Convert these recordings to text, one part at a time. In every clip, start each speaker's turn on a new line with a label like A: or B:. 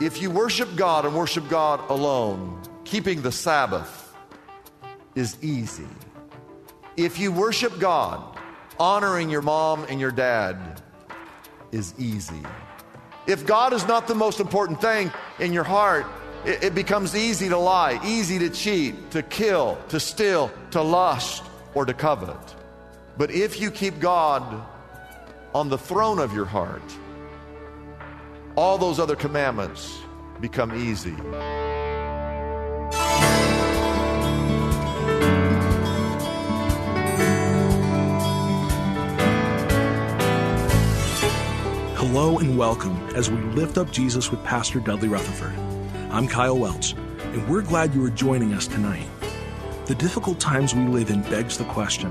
A: If you worship God and worship God alone, keeping the Sabbath is easy. If you worship God, honoring your mom and your dad is easy. If God is not the most important thing in your heart, it, it becomes easy to lie, easy to cheat, to kill, to steal, to lust, or to covet. But if you keep God on the throne of your heart, all those other commandments become easy.
B: Hello and welcome as we lift up Jesus with Pastor Dudley Rutherford. I'm Kyle Welch, and we're glad you are joining us tonight. The difficult times we live in begs the question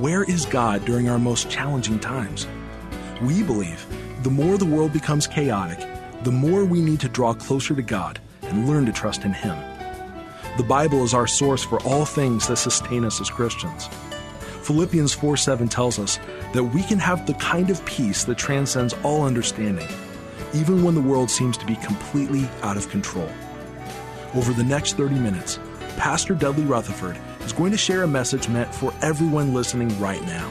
B: where is God during our most challenging times? We believe the more the world becomes chaotic, the more we need to draw closer to God and learn to trust in Him. The Bible is our source for all things that sustain us as Christians. Philippians 4 7 tells us that we can have the kind of peace that transcends all understanding, even when the world seems to be completely out of control. Over the next 30 minutes, Pastor Dudley Rutherford is going to share a message meant for everyone listening right now.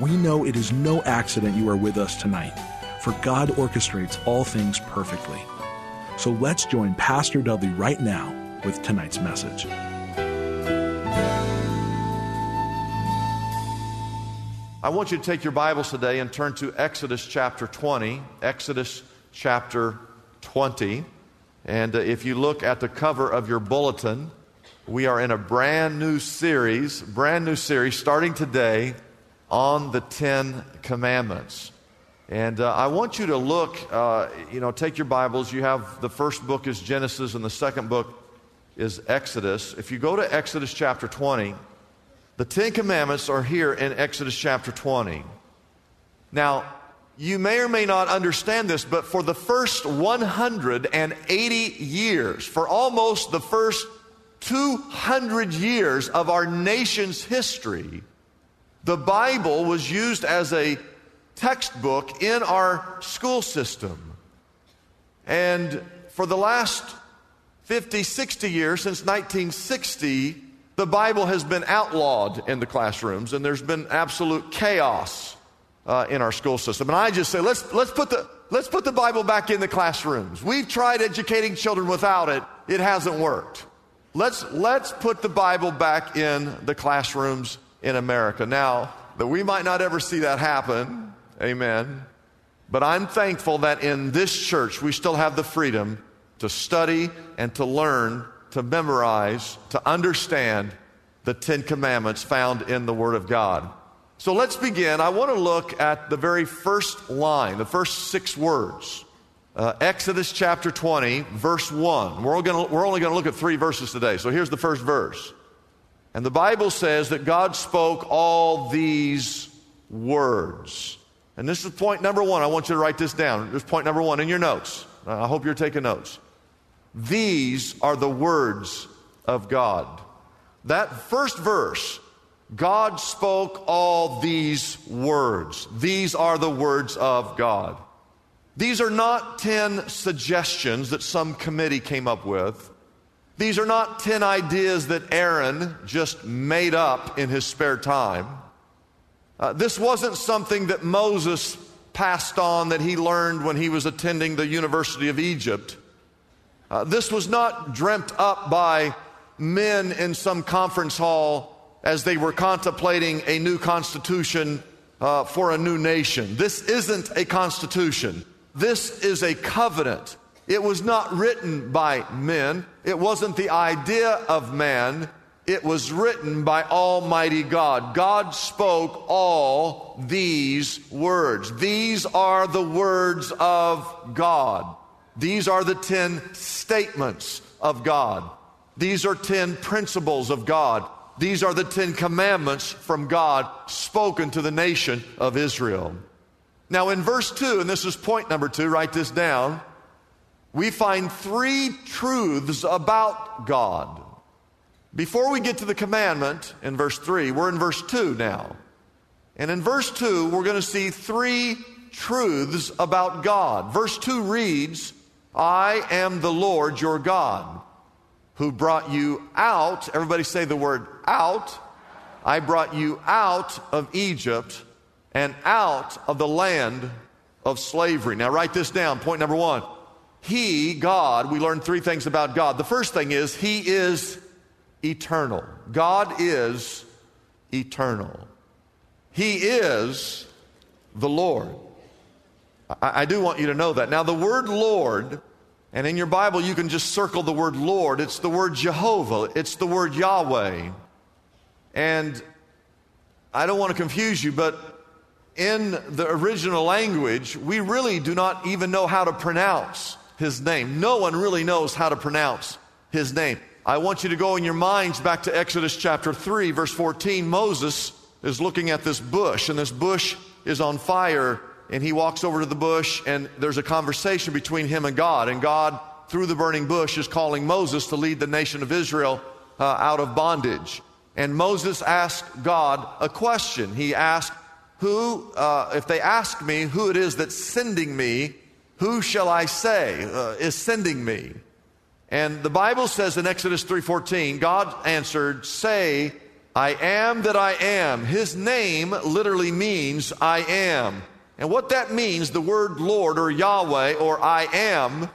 B: We know it is no accident you are with us tonight, for God orchestrates all things perfectly. So let's join Pastor Dudley right now with tonight's message.
A: I want you to take your Bibles today and turn to Exodus chapter 20. Exodus chapter 20. And uh, if you look at the cover of your bulletin, we are in a brand new series, brand new series starting today on the Ten Commandments. And uh, I want you to look, uh, you know, take your Bibles. You have the first book is Genesis and the second book is Exodus. If you go to Exodus chapter 20, the Ten Commandments are here in Exodus chapter 20. Now, you may or may not understand this, but for the first 180 years, for almost the first 200 years of our nation's history, the Bible was used as a textbook in our school system. And for the last 50, 60 years, since 1960, the Bible has been outlawed in the classrooms, and there's been absolute chaos uh, in our school system. And I just say, let's, let's, put the, let's put the Bible back in the classrooms. We've tried educating children without it, it hasn't worked. Let's, let's put the Bible back in the classrooms in America. Now, that we might not ever see that happen, amen, but I'm thankful that in this church we still have the freedom to study and to learn, to memorize, to understand the Ten Commandments found in the Word of God. So let's begin. I want to look at the very first line, the first six words. Uh, Exodus chapter 20, verse 1. We're, gonna, we're only going to look at three verses today. So here's the first verse. And the Bible says that God spoke all these words. And this is point number one. I want you to write this down. This is point number one in your notes. I hope you're taking notes. These are the words of God. That first verse, God spoke all these words. These are the words of God. These are not 10 suggestions that some committee came up with. These are not 10 ideas that Aaron just made up in his spare time. Uh, this wasn't something that Moses passed on that he learned when he was attending the University of Egypt. Uh, this was not dreamt up by men in some conference hall as they were contemplating a new constitution uh, for a new nation. This isn't a constitution. This is a covenant. It was not written by men. It wasn't the idea of man. It was written by Almighty God. God spoke all these words. These are the words of God. These are the 10 statements of God. These are 10 principles of God. These are the 10 commandments from God spoken to the nation of Israel. Now, in verse 2, and this is point number 2, write this down, we find three truths about God. Before we get to the commandment in verse 3, we're in verse 2 now. And in verse 2, we're going to see three truths about God. Verse 2 reads, I am the Lord your God who brought you out. Everybody say the word out. I brought you out of Egypt and out of the land of slavery. Now, write this down. Point number one. He, God, we learned three things about God. The first thing is, He is eternal. God is eternal. He is the Lord. I, I, do want you to know that. Now, the word Lord, and in your Bible, you can just circle the word Lord. It's the word Jehovah, it's the word Yahweh. And I don't want to confuse you, but in the original language, we really do not even know how to pronounce his name. No one really knows how to pronounce his name. I want you to go in your minds back to Exodus chapter 3, verse 14. Moses is looking at this bush, and this bush is on fire, and he walks over to the bush, and there's a conversation between him and God. And God, through the burning bush, is calling Moses to lead the nation of Israel uh, out of bondage. And Moses asked God a question. He asked, Who, uh, if they ask me who it is that's sending me, who shall I say uh, is sending me? And the Bible says in Exodus 3:14, God answered, "Say, I am that I am." His name literally means I am. And what that means, the word Lord or Yahweh or I am,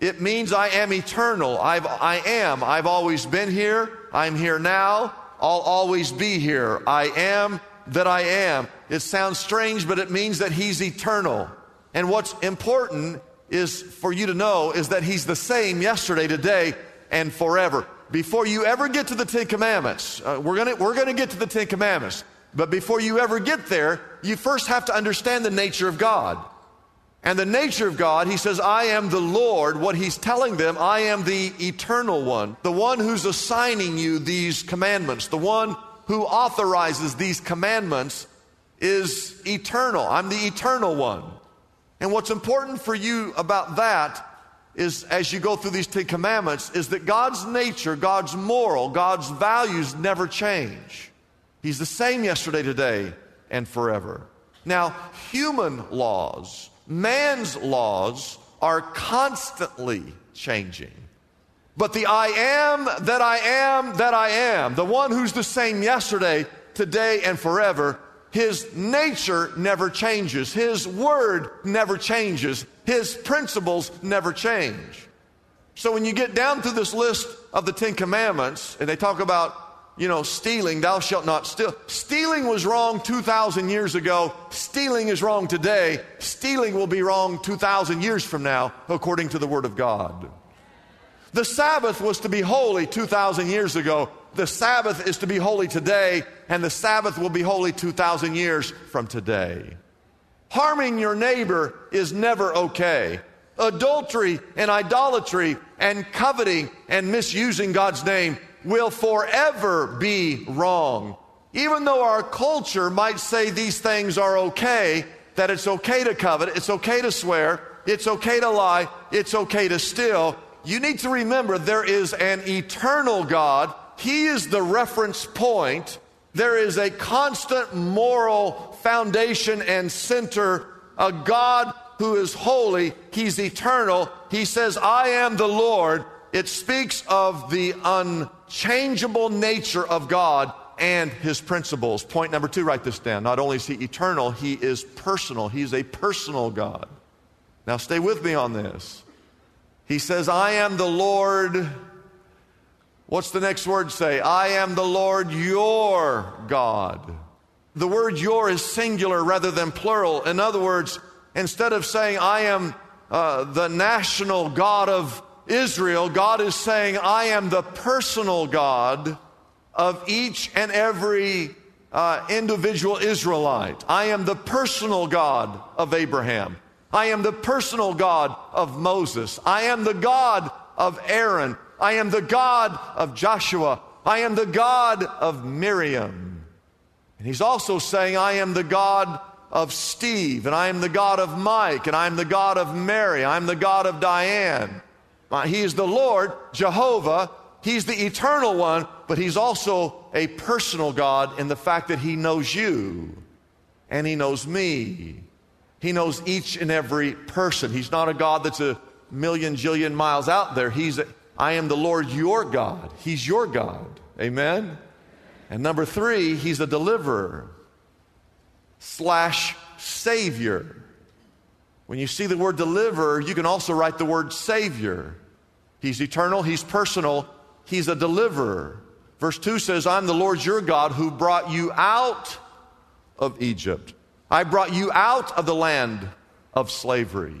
A: it means I am eternal. I've, I am. I've always been here. I'm here now. I'll always be here. I am that I am. It sounds strange, but it means that He's eternal. And what's important is for you to know is that He's the same yesterday, today, and forever. Before you ever get to the Ten Commandments, uh, we're gonna, we're gonna get to the Ten Commandments. But before you ever get there, you first have to understand the nature of God. And the nature of God, he says, I am the Lord. What he's telling them, I am the eternal one, the one who's assigning you these commandments, the one who authorizes these commandments is eternal. I'm the eternal one. And what's important for you about that is as you go through these Ten Commandments, is that God's nature, God's moral, God's values never change. He's the same yesterday, today, and forever. Now, human laws, man's laws, are constantly changing. But the I am that I am that I am, the one who's the same yesterday, today, and forever, his nature never changes. His word never changes. His principles never change. So when you get down to this list of the Ten Commandments, and they talk about, you know, stealing, thou shalt not steal. Stealing was wrong 2,000 years ago. Stealing is wrong today. Stealing will be wrong 2,000 years from now, according to the Word of God. The Sabbath was to be holy 2,000 years ago the Sabbath is to be holy today, and the Sabbath will be holy 2,000 years from today. Harming your neighbor is never okay. Adultery and idolatry and coveting and misusing God's name will forever be wrong. Even though our culture might say these things are okay, that it's okay to covet, it's okay to swear, it's okay to lie, it's okay to steal, you need to remember there is an eternal God he is the reference point. There is a constant moral foundation and center, a God who is holy. He's eternal. He says, I am the Lord. It speaks of the unchangeable nature of God and his principles. Point number two, write this down. Not only is he eternal, he is personal. He's a personal God. Now, stay with me on this. He says, I am the Lord What's the next word say? I am the Lord your God. The word your is singular rather than plural. In other words, instead of saying, I am uh, the national God of Israel, God is saying, I am the personal God of each and every uh, individual Israelite. I am the personal God of Abraham. I am the personal God of Moses. I am the God of Aaron. I am the God of Joshua. I am the God of Miriam. And he's also saying, I am the God of Steve, and I am the God of Mike, and I am the God of Mary, I am the God of Diane. Uh, he is the Lord, Jehovah. He's the eternal one, but he's also a personal God in the fact that he knows you and he knows me. He knows each and every person. He's not a God that's a million, jillion miles out there. He's, a, I am the Lord your God. He's your God. Amen? And number three, he's a deliverer slash savior. When you see the word deliverer, you can also write the word savior. He's eternal, he's personal, he's a deliverer. Verse 2 says, I'm the Lord your God who brought you out of Egypt. I brought you out of the land of slavery.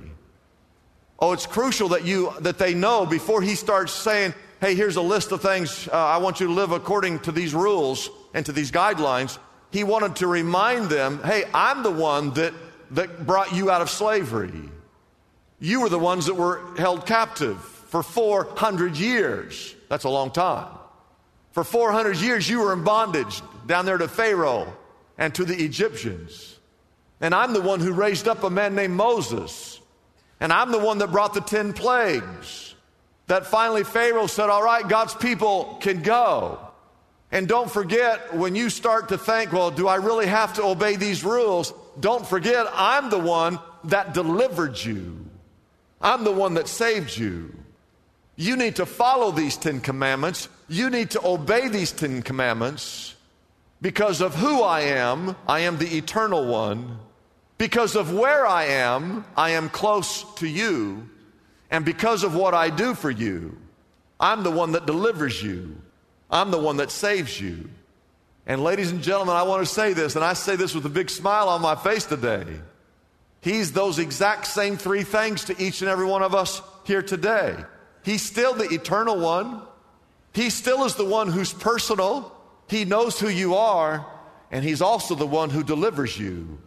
A: Oh, it's crucial that you that they know before he starts saying, "Hey, here's a list of things uh, I want you to live according to these rules and to these guidelines." He wanted to remind them, "Hey, I'm the one that that brought you out of slavery. You were the ones that were held captive for 400 years. That's a long time. For 400 years, you were in bondage down there to Pharaoh and to the Egyptians. And I'm the one who raised up a man named Moses and I'm the one that brought the 10 plagues. That finally Pharaoh said, All right, God's people can go. And don't forget, when you start to think, Well, do I really have to obey these rules? Don't forget, I'm the one that delivered you. I'm the one that saved you. You need to follow these Ten Commandments. You need to obey these Ten Commandments because of who I am. I am the eternal one. Because of where I am, I am close to you. And because of what I do for you, I'm the one that delivers you. I'm the one that saves you. And ladies and gentlemen, I want to say this, and I say this with a big smile on my face today. He's those exact same three things to each and every one of us here today. He's still the eternal one. He still is the one who's personal. He knows who you are, and He's also the one who delivers you.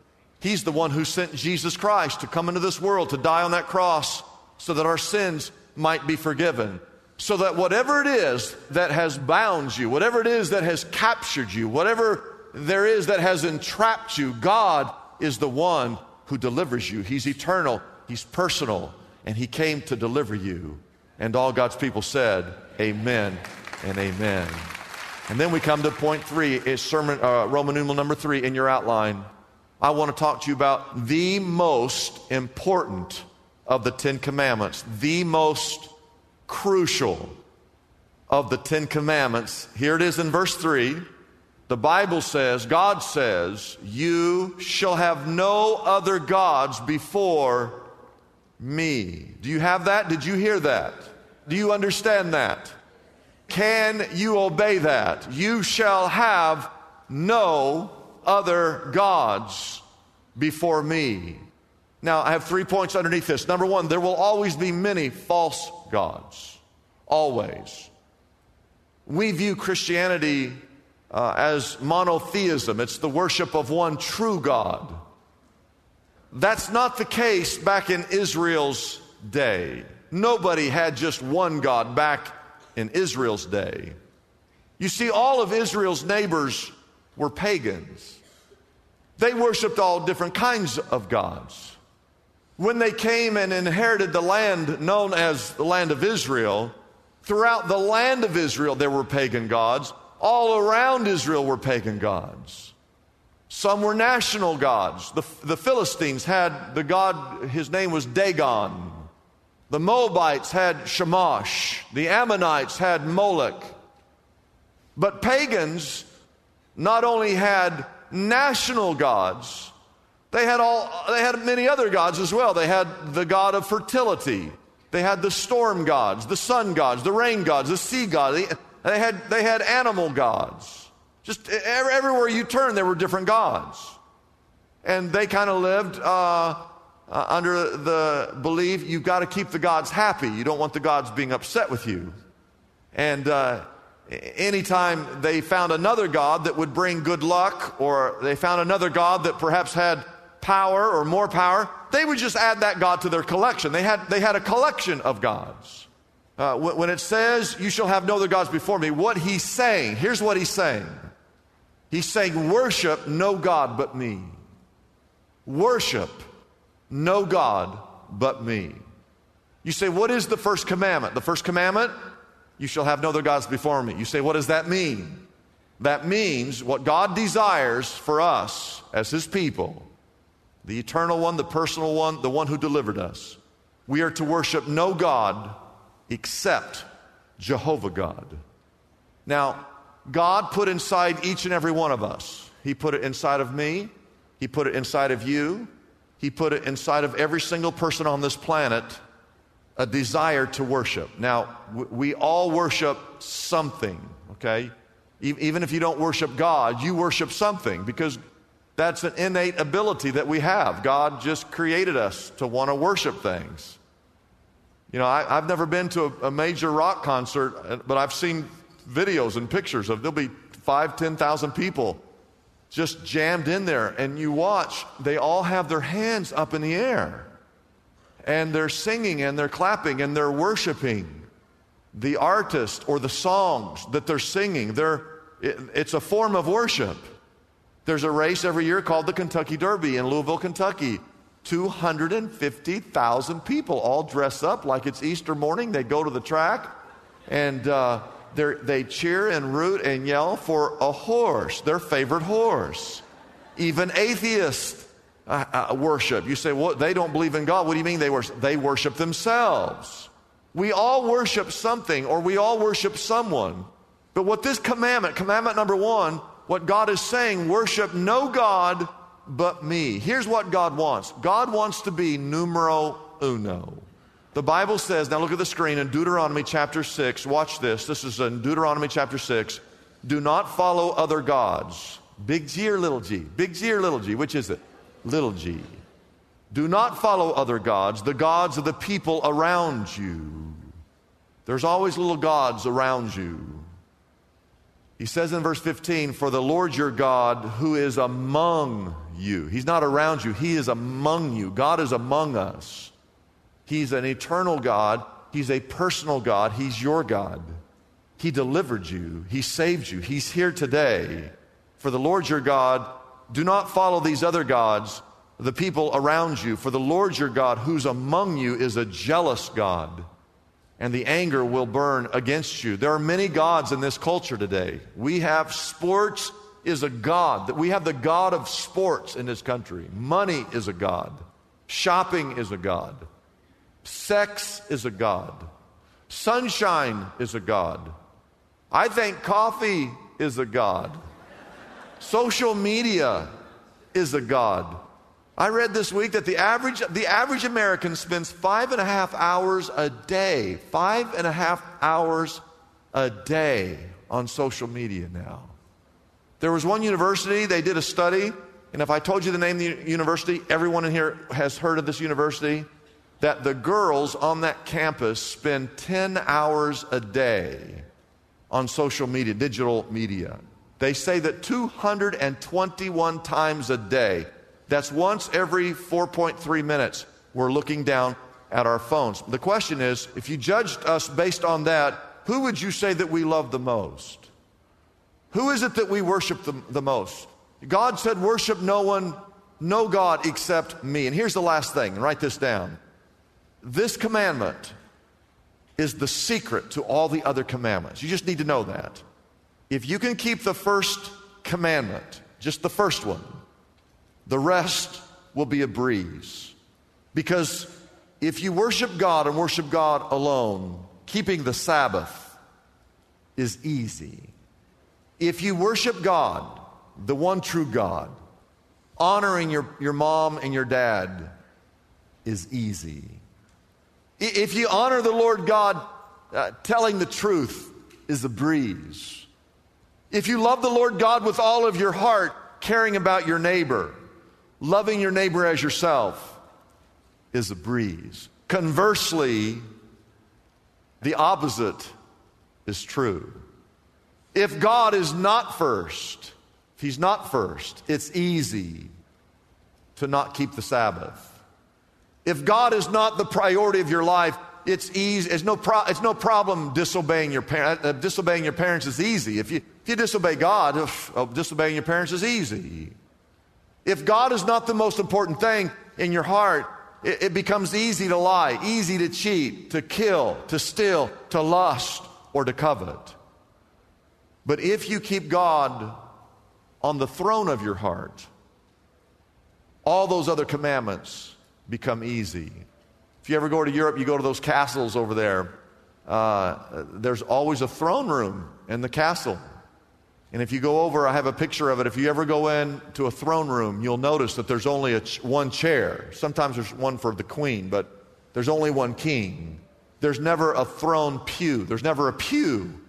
A: He's the one who sent Jesus Christ to come into this world to die on that cross so that our sins might be forgiven. So that whatever it is that has bound you, whatever it is that has captured you, whatever there is that has entrapped you, God is the one who delivers you. He's eternal, He's personal, and He came to deliver you. And all God's people said, Amen and Amen. And then we come to point three, is sermon, uh, Roman numeral number three in your outline. I want to talk to you about the most important of the Ten Commandments, the most crucial of the Ten Commandments. Here it is in verse 3. The Bible says, God says, You shall have no other gods before me. Do you have that? Did you hear that? Do you understand that? Can you obey that? You shall have no other gods before me. Now, I have three points underneath this. Number one, there will always be many false gods. Always. We view Christianity uh, as monotheism, it's the worship of one true God. That's not the case back in Israel's day. Nobody had just one God back in Israel's day. You see, all of Israel's neighbors were pagans. They worshiped all different kinds of gods. When they came and inherited the land known as the land of Israel, throughout the land of Israel there were pagan gods. All around Israel were pagan gods. Some were national gods. The, the Philistines had the god, his name was Dagon. The Moabites had Shamash. The Ammonites had Moloch. But pagans not only had national gods, they had, all, they had many other gods as well. They had the god of fertility. They had the storm gods, the sun gods, the rain gods, the sea gods. They had, they had animal gods. Just everywhere you turn, there were different gods. And they kind of lived uh, uh, under the belief you've got to keep the gods happy. You don't want the gods being upset with you. And uh, Anytime they found another God that would bring good luck, or they found another God that perhaps had power or more power, they would just add that God to their collection. They had, they had a collection of gods. Uh, when it says, You shall have no other gods before me, what he's saying, here's what he's saying. He's saying, Worship no God but me. Worship no God but me. You say, What is the first commandment? The first commandment you shall have no other gods before me. You say, what does that mean? That means what God desires for us as His people, the eternal one, the personal one, the one who delivered us. We are to worship no God except Jehovah God. Now, God put inside each and every one of us, He put it inside of me, He put it inside of you, He put it inside of every single person on this planet a desire to worship. Now, we all worship something, okay? Even if you don't worship God, you worship something because that's an innate ability that we have. God just created us to want to worship things. You know, I, have never been to a, a, major rock concert, uh, but I've seen videos and pictures of there'll be five, ten thousand people just jammed in there, and you watch, they all have their hands up in the air and they're singing and they're clapping and they're worshiping the artist or the songs that they're singing. They're, it, it's a form of worship. There's a race every year called the Kentucky Derby in Louisville, Kentucky. 250,000 people all dress up like it's Easter morning. They go to the track and uh, they cheer and root and yell for a horse, their favorite horse. Even atheists uh, worship. You say, well, they don't believe in God. What do you mean they worship? They worship themselves. We all worship something or we all worship someone. But what this commandment, commandment number one, what God is saying, worship no God but me. Here's what God wants God wants to be numero uno. The Bible says, now look at the screen in Deuteronomy chapter 6. Watch this. This is in Deuteronomy chapter 6. Do not follow other gods. Big G or little g? Big G or little g? Which is it? Little g. Do not follow other gods, the gods of the people around you. There's always little gods around you. He says in verse 15, For the Lord your God who is among you. He's not around you, He is among you. God is among us. He's an eternal God, He's a personal God, He's your God. He delivered you, He saved you, He's here today. For the Lord your God do not follow these other gods, the people around you, for the Lord your God, who's among you, is a jealous God, and the anger will burn against you. There are many gods in this culture today. We have sports is a god. That we have the god of sports in this country. Money is a god. Shopping is a god. Sex is a god. Sunshine is a god. I think coffee is a god. Social media is a God. I read this week that the average, the average American spends five and a half hours a day, five and a half hours a day on social media now. There was one university, they did a study, and if I told you the name of the university, everyone in here has heard of this university, that the girls on that campus spend 10 hours a day on social media, digital media. They say that 221 times a day, that's once every 4.3 minutes, we're looking down at our phones. The question is if you judged us based on that, who would you say that we love the most? Who is it that we worship the, the most? God said, Worship no one, no God except me. And here's the last thing, write this down. This commandment is the secret to all the other commandments. You just need to know that. If you can keep the first commandment, just the first one, the rest will be a breeze. Because if you worship God and worship God alone, keeping the Sabbath is easy. If you worship God, the one true God, honoring your, your mom and your dad is easy. If you honor the Lord God, uh, telling the truth is a breeze. If you love the Lord God with all of your heart, caring about your neighbor, loving your neighbor as yourself is a breeze. Conversely, the opposite is true. If God is not first, if He's not first, it's easy to not keep the Sabbath. If God is not the priority of your life, it's easy. It's no, pro- it's no problem disobeying your parents. Uh, disobeying your parents is easy. If you, if you disobey God, oh, disobeying your parents is easy. If God is not the most important thing in your heart, it, it becomes easy to lie, easy to cheat, to kill, to steal, to lust, or to covet. But if you keep God on the throne of your heart, all those other commandments become easy. If you ever go to Europe, you go to those castles over there. Uh, there's always a throne room in the castle. And if you go over, I have a picture of it. If you ever go in to a throne room, you'll notice that there's only ch- one chair. Sometimes there's one for the queen, but there's only one king. There's never a throne pew. There's never a pew,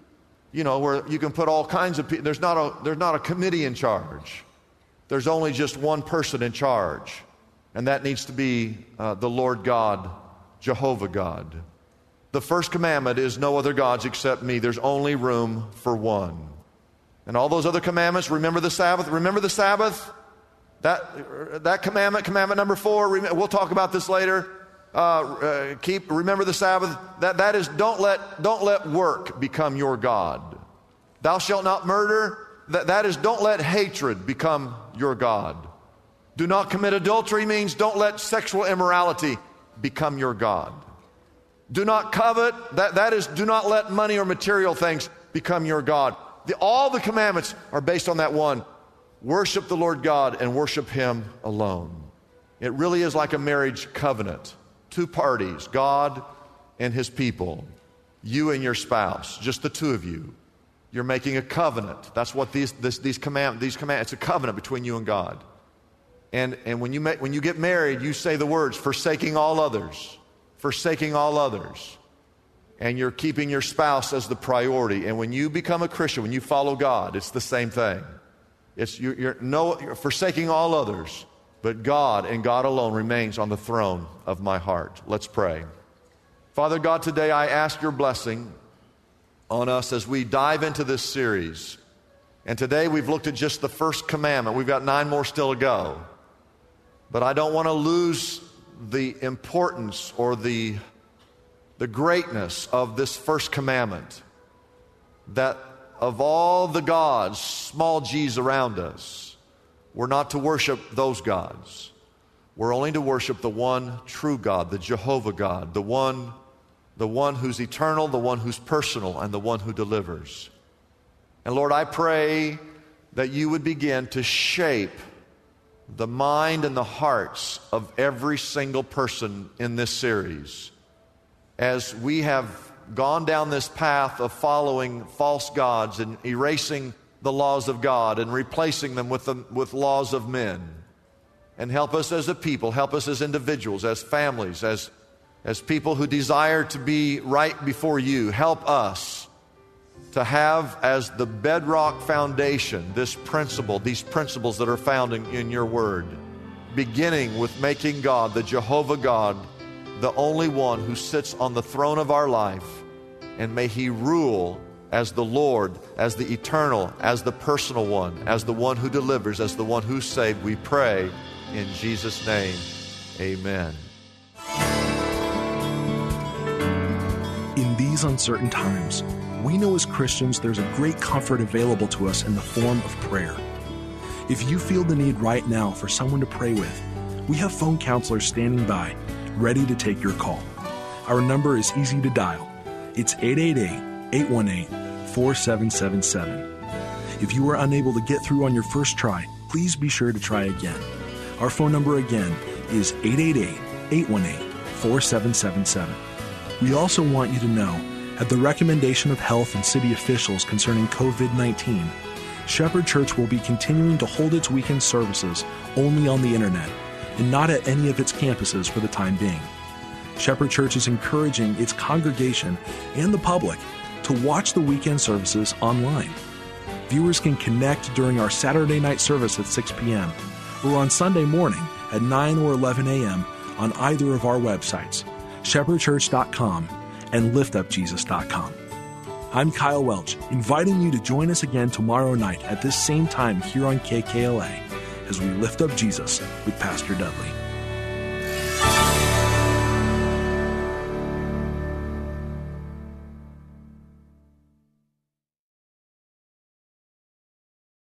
A: you know, where you can put all kinds of people. There's not a, there's not a committee in charge. There's only just one person in charge, and that needs to be uh, the Lord God, Jehovah God. The first commandment is no other gods except me. There's only room for one. And all those other commandments, remember the Sabbath, remember the Sabbath? That, that commandment, commandment number four, we'll talk about this later. Uh, uh, keep, remember the Sabbath. That, that is, don't let, don't let work become your God. Thou shalt not murder. That, that is, don't let hatred become your God. Do not commit adultery means don't let sexual immorality become your God. Do not covet. That, that is, do not let money or material things become your God. The, all the commandments are based on that one worship the Lord God and worship Him alone. It really is like a marriage covenant. Two parties, God and His people, you and your spouse, just the two of you. You're making a covenant. That's what these, this, these command, these command, it's a covenant between you and God. And, and when, you make, when you get married, you say the words, forsaking all others, forsaking all others. And you're keeping your spouse as the priority. And when you become a Christian, when you follow God, it's the same thing. It's, you're, you're, no, you're forsaking all others, but God and God alone remains on the throne of my heart. Let's pray. Father God, today I ask your blessing on us as we dive into this series. And today we've looked at just the first commandment. We've got nine more still to go. But I don't want to lose the importance or the, the greatness of this first commandment. That of all the gods, small g's around us, we're not to worship those gods. We're only to worship the one true God, the Jehovah God, the one the one who's eternal, the one who's personal, and the one who delivers. And Lord, I pray that you would begin to shape the mind and the hearts of every single person in this series as we have gone down this path of following false gods and erasing the laws of God and replacing them with, the, with laws of men. And help us as a people, help us as individuals, as families, as as people who desire to be right before you, help us to have as the bedrock foundation this principle, these principles that are found in, in, your word, beginning with making God, the Jehovah God, the only one who sits on the throne of our life, and may he rule as the Lord, as the eternal, as the personal one, as the one who delivers, as the one who saved. We pray in Jesus' name. Amen.
B: In these uncertain times, we know as Christians there's a great comfort available to us in the form of prayer. If you feel the need right now for someone to pray with, we have phone counselors standing by, ready to take your call. Our number is easy to dial. It's 888 818 4777. If you are unable to get through on your first try, please be sure to try again. Our phone number again is 888 818 4777. We also want you to know, at the recommendation of health and city officials concerning COVID 19, Shepherd Church will be continuing to hold its weekend services only on the internet and not at any of its campuses for the time being. Shepherd Church is encouraging its congregation and the public to watch the weekend services online. Viewers can connect during our Saturday night service at 6 p.m. or on Sunday morning at 9 or 11 a.m. on either of our websites shepherdchurch.com and liftupjesus.com. I'm Kyle Welch, inviting you to join us again tomorrow night at this same time here on KKLA as we lift up Jesus with Pastor Dudley.